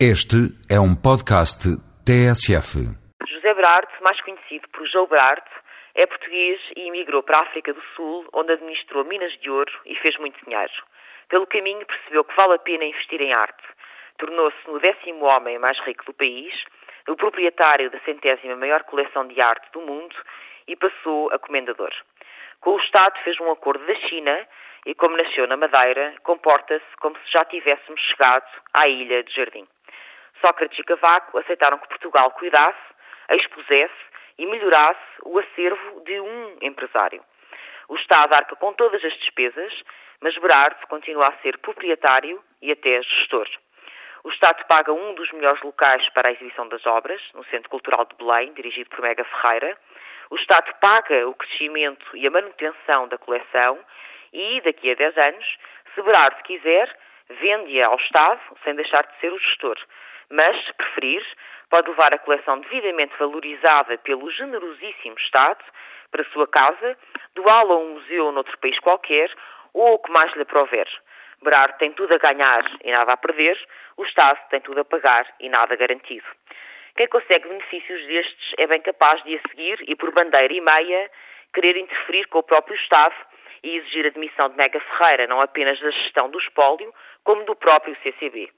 Este é um podcast TSF. José Brarte, mais conhecido por João Brarte, é português e emigrou para a África do Sul, onde administrou minas de ouro e fez muito dinheiro. Pelo caminho percebeu que vale a pena investir em arte. Tornou-se no décimo homem mais rico do país, o proprietário da centésima maior coleção de arte do mundo e passou a comendador. Com o Estado fez um acordo da China e, como nasceu na Madeira, comporta-se como se já tivéssemos chegado à ilha de Jardim. Sócrates e Cavaco aceitaram que Portugal cuidasse, expusesse e melhorasse o acervo de um empresário. O Estado arca com todas as despesas, mas Berardo continua a ser proprietário e até gestor. O Estado paga um dos melhores locais para a exibição das obras, no Centro Cultural de Belém, dirigido por Mega Ferreira. O Estado paga o crescimento e a manutenção da coleção e, daqui a 10 anos, se Berardo quiser, vende-a ao Estado, sem deixar de ser o gestor mas, se preferir, pode levar a coleção devidamente valorizada pelo generosíssimo Estado para sua casa, doá-la a um museu noutro país qualquer ou o que mais lhe aprover. Berard tem tudo a ganhar e nada a perder, o Estado tem tudo a pagar e nada garantido. Quem consegue benefícios destes é bem capaz de a seguir e, por bandeira e meia, querer interferir com o próprio Estado e exigir a demissão de Mega Ferreira, não apenas da gestão do espólio, como do próprio CCB.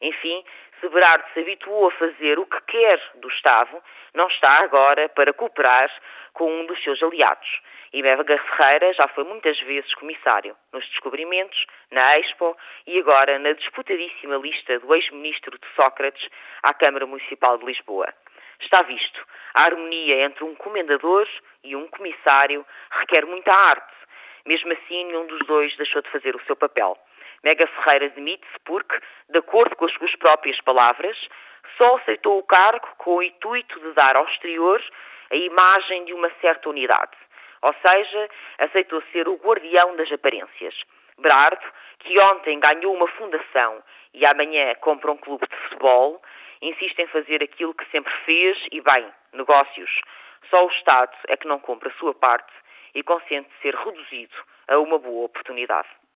Enfim, se Berardo se habituou a fazer o que quer do Estado, não está agora para cooperar com um dos seus aliados. E Mega Ferreira já foi muitas vezes comissário nos descobrimentos, na Expo e agora na disputadíssima lista do ex-ministro de Sócrates à Câmara Municipal de Lisboa. Está visto, a harmonia entre um comendador e um comissário requer muita arte. Mesmo assim, nenhum dos dois deixou de fazer o seu papel. Mega Ferreira demite-se porque, de acordo com as suas próprias palavras, só aceitou o cargo com o intuito de dar ao exterior a imagem de uma certa unidade. Ou seja, aceitou ser o guardião das aparências. Brardo, que ontem ganhou uma fundação e amanhã compra um clube de futebol, insiste em fazer aquilo que sempre fez e bem, negócios. Só o Estado é que não compra a sua parte e consente ser reduzido a uma boa oportunidade.